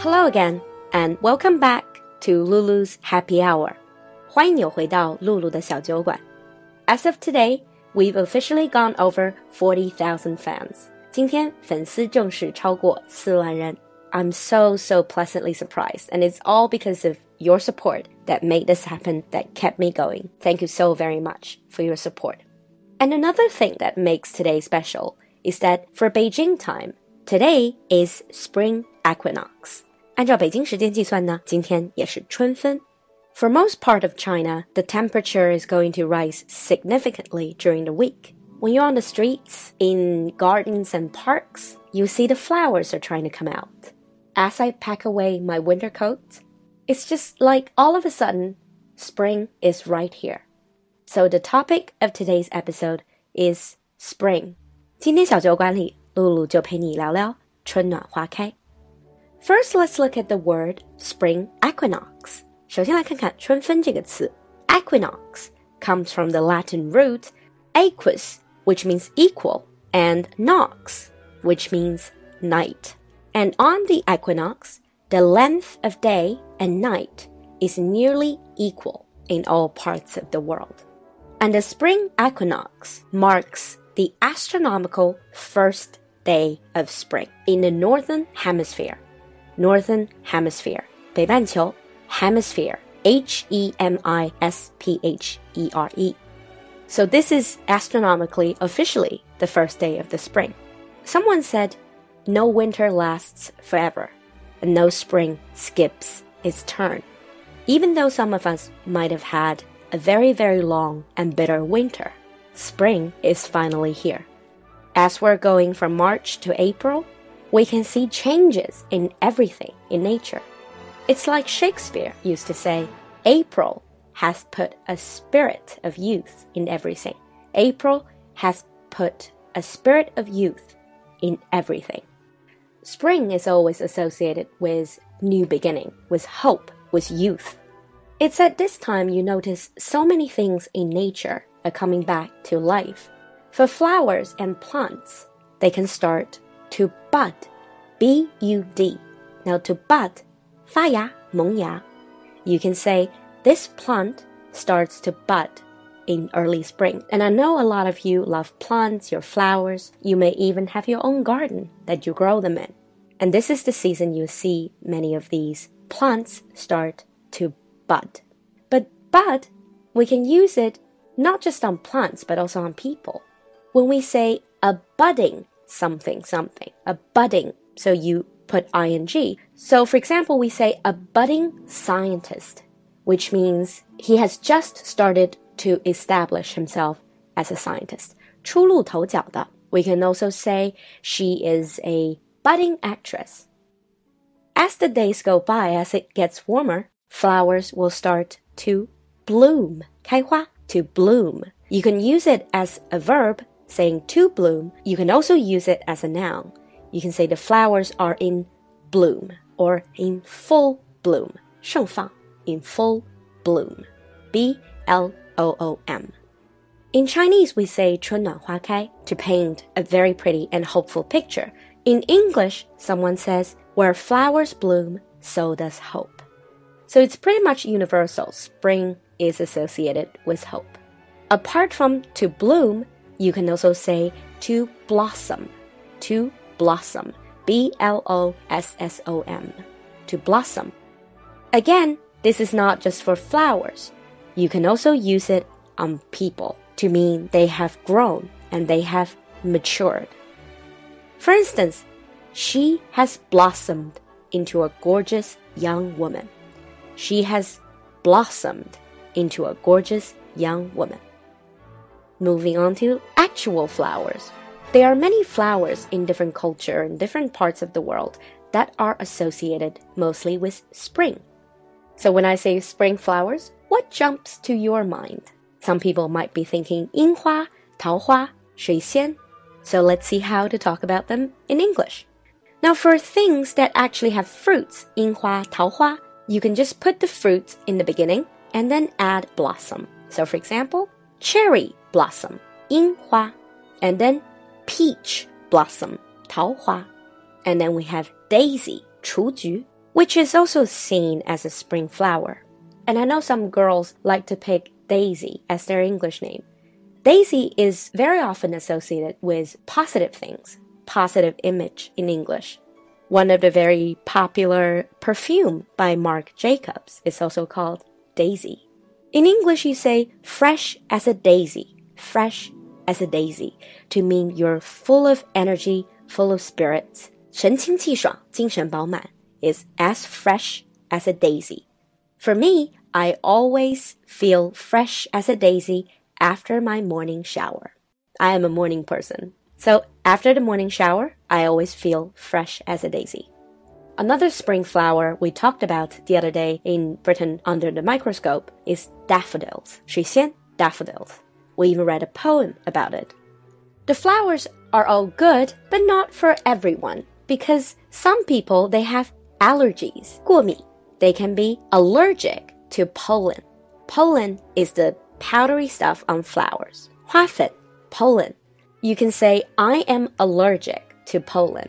Hello again, and welcome back to Lulu's Happy Hour. 欢迎你回到露露的小酒馆。As of today, we've officially gone over 40,000 fans. 今天粉丝正式超过四万人。I'm so, so pleasantly surprised, and it's all because of your support that made this happen, that kept me going. Thank you so very much for your support. And another thing that makes today special is that for Beijing time, today is spring equinox. 按照北京时间计算呢，今天也是春分。For most part of China, the temperature is going to rise significantly during the week. When you're on the streets, in gardens and parks, you see the flowers are trying to come out. As I pack away my winter coat, it's just like all of a sudden, spring is right here. So the topic of today's episode is spring. 今天小酒馆里，露露就陪你聊聊春暖花开。 First, let's look at the word spring equinox. 首先来看看春分这个词。Equinox comes from the Latin root equus, which means equal, and nox, which means night. And on the equinox, the length of day and night is nearly equal in all parts of the world. And the spring equinox marks the astronomical first day of spring in the northern hemisphere. Northern hemisphere, 北半球 hemisphere, H E M I S P H E R E. So this is astronomically officially the first day of the spring. Someone said, no winter lasts forever, and no spring skips its turn. Even though some of us might have had a very, very long and bitter winter, spring is finally here. As we're going from March to April, we can see changes in everything in nature. It's like Shakespeare used to say, April has put a spirit of youth in everything. April has put a spirit of youth in everything. Spring is always associated with new beginning, with hope, with youth. It's at this time you notice so many things in nature are coming back to life. For flowers and plants, they can start to bud. B U D. Now to bud, 发芽,萌芽. You can say this plant starts to bud in early spring. And I know a lot of you love plants, your flowers. You may even have your own garden that you grow them in. And this is the season you see many of these plants start to bud. But bud, we can use it not just on plants, but also on people. When we say a budding something something, a budding, so you put ing. So for example, we say a budding scientist, which means he has just started to establish himself as a scientist. 出露头角的. We can also say she is a budding actress. As the days go by, as it gets warmer, flowers will start to bloom. 开花 to bloom. You can use it as a verb, saying to bloom. You can also use it as a noun. You can say the flowers are in bloom or in full bloom. 盛放 in full bloom. B L O O M. In Chinese, we say 春暖花开 to paint a very pretty and hopeful picture. In English, someone says, where flowers bloom, so does hope. So it's pretty much universal. Spring is associated with hope. Apart from to bloom, you can also say to blossom. To blossom. B L O S S O M. To blossom. Again, this is not just for flowers. You can also use it on people to mean they have grown and they have matured. For instance, she has blossomed into a gorgeous young woman. She has blossomed into a gorgeous young woman. Moving on to actual flowers. There are many flowers in different culture and different parts of the world that are associated mostly with spring. So when I say spring flowers, what jumps to your mind? Some people might be thinking 樱花,桃花,水仙. So let's see how to talk about them in English. Now for things that actually have fruits, 樱花,桃花, you can just put the fruits in the beginning and then add blossom. So for example, cherry blossom, 樱花, and then peach blossom, 桃花. And then we have daisy, 雏菊, which is also seen as a spring flower. And I know some girls like to pick Daisy as their English name. Daisy is very often associated with positive things, positive image in English. One of the very popular perfume by Marc Jacobs is also called Daisy. In English, you say fresh as a daisy, fresh as a daisy, to mean you're full of energy, full of spirits. 神清气爽,精神饱满 is as fresh as a daisy. For me, I always feel fresh as a daisy after my morning shower. I am a morning person. So after the morning shower, I always feel fresh as a daisy. Another spring flower we talked about the other day in Britain under the microscope is daffodils. 水仙 daffodils. We even read a poem about it. The flowers are all good, but not for everyone because some people they have allergies. 过敏. They can be allergic to pollen. Pollen is the powdery stuff on flowers. 花粉, pollen. You can say, I am allergic to pollen.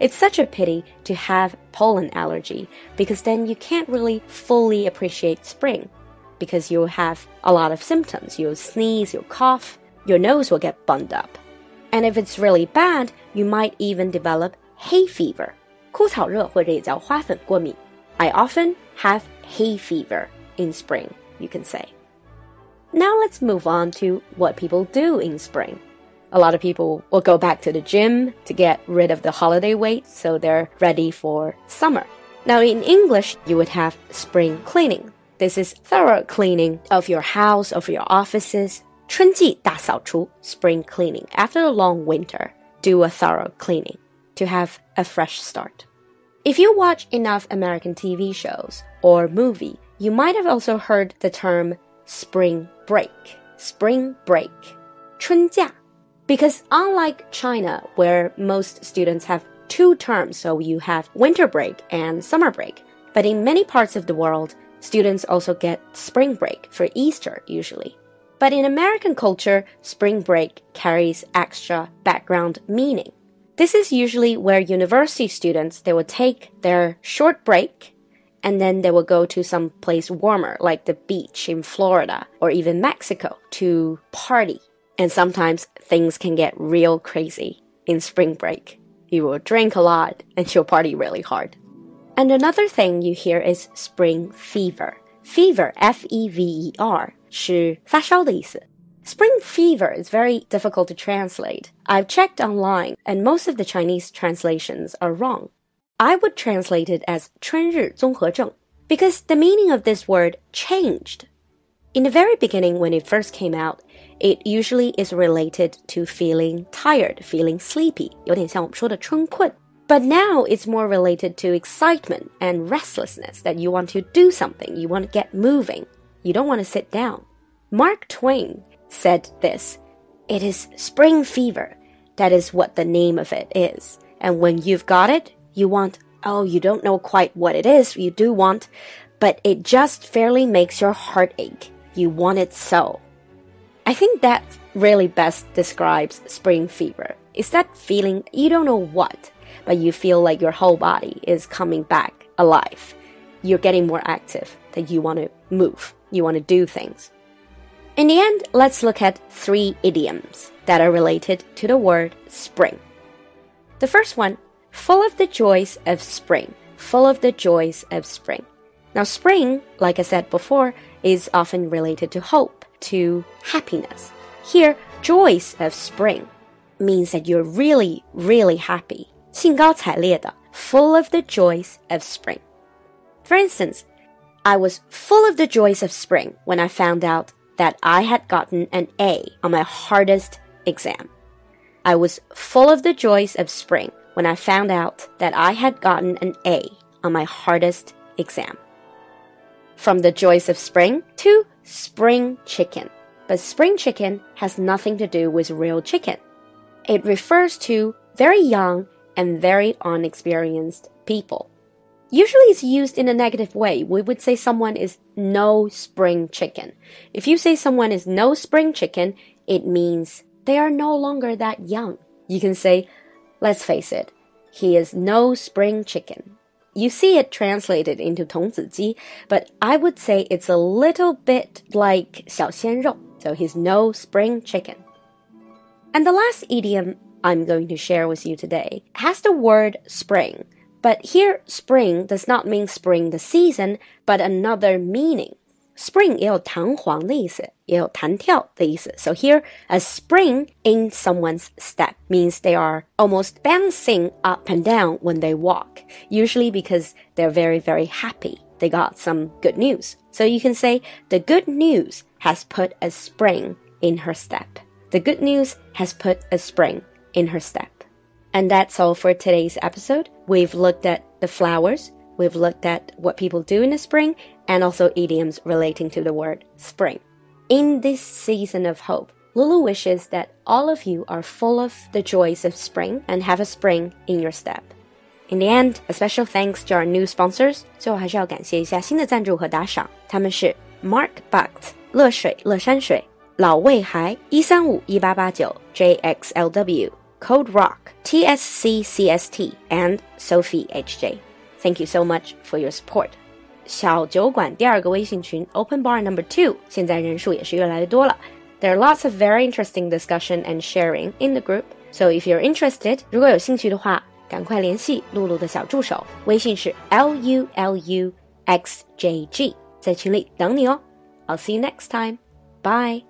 It's such a pity to have pollen allergy because then you can't really fully appreciate spring because you'll have a lot of symptoms. You'll sneeze, you'll cough, your nose will get bunged up. And if it's really bad, you might even develop hay fever. 枯草热或者也叫花粉过敏. I often have hay fever in spring, you can say. Now let's move on to what people do in spring. A lot of people will go back to the gym to get rid of the holiday weight so they're ready for summer. Now in English, you would have spring cleaning. This is thorough cleaning of your house, of your offices. 春季大扫除, spring cleaning. After a long winter, do a thorough cleaning to have a fresh start. If you watch enough American TV shows or movie, you might have also heard the term spring break. Spring break. 春假. Because unlike China, where most students have two terms, so you have winter break and summer break, but in many parts of the world, students also get spring break for Easter usually. But in American culture, spring break carries extra background meaning. This is usually where university students they will take their short break and then they will go to some place warmer, like the beach in Florida or even Mexico, to party. And sometimes things can get real crazy in spring break. You will drink a lot and you'll party really hard. And another thing you hear is spring fever. Fever, F-E-V-E-R, 是发烧的意思. Spring fever is very difficult to translate. I've checked online and most of the Chinese translations are wrong. I would translate it as 春日综合症 because the meaning of this word changed. In the very beginning, when it first came out, it usually is related to feeling tired, feeling sleepy, 有点像我们说的春困. But now it's more related to excitement and restlessness that you want to do something, you want to get moving, you don't want to sit down. Mark Twain said this It is spring fever. That is what the name of it is. And when you've got it, you want, oh, you don't know quite what it is, you do want, but it just fairly makes your heart ache. You want it so. I think that really best describes spring fever. It's that feeling you don't know what, but you feel like your whole body is coming back alive. You're getting more active, that you want to move, you want to do things. In the end, let's look at three idioms that are related to the word spring. The first one full of the joys of spring, full of the joys of spring. Now, spring, like I said before, is often related to hope, to happiness. Here, joys of spring means that you're really, really happy. 兴高采烈的, full of the joys of spring. For instance, I was full of the joys of spring when I found out that I had gotten an A on my hardest exam. I was full of the joys of spring when I found out that I had gotten an A on my hardest exam. From the joys of spring to spring chicken. But spring chicken has nothing to do with real chicken. It refers to very young and very unexperienced people. Usually it's used in a negative way. We would say someone is no spring chicken. If you say someone is no spring chicken, it means they are no longer that young. You can say Let's face it, he is no spring chicken. You see it translated into 童子鸡, but I would say it's a little bit like 小鲜肉. So he's no spring chicken. And the last idiom I'm going to share with you today has the word spring. But here, spring does not mean spring the season, but another meaning. Spring 也有弹簧的意思，也有弹跳的意思。So here, a spring in someone's step means they are almost bouncing up and down when they walk, usually because they're very, very happy. They got some good news. So you can say, the good news has put a spring in her step. The good news has put a spring in her step. And that's all for today's episode. We've looked at the flowers, we've looked at what people do in the spring, and also idioms relating to the word spring. In this season of hope, Lulu wishes that all of you are full of the joys of spring and have a spring in your step. In the end, a special thanks to our new sponsors. 最后还是要感谢一下新的赞助和打赏，他们是 Mark Bucht、乐水乐山水、老魏孩一三五一八八九 JXLW、 Code Rock、TSCCST and Sophie HJ. Thank you so much for your support. 小酒馆第二个微信群 Open Bar Number Two，现在人数也是越来越多了。There are lots of very interesting discussion and sharing in the group. So if you're interested，如果有兴趣的话，赶快联系露露的小助手，微信是 L U L U X J G，在群里等你哦。I'll see you next time. Bye.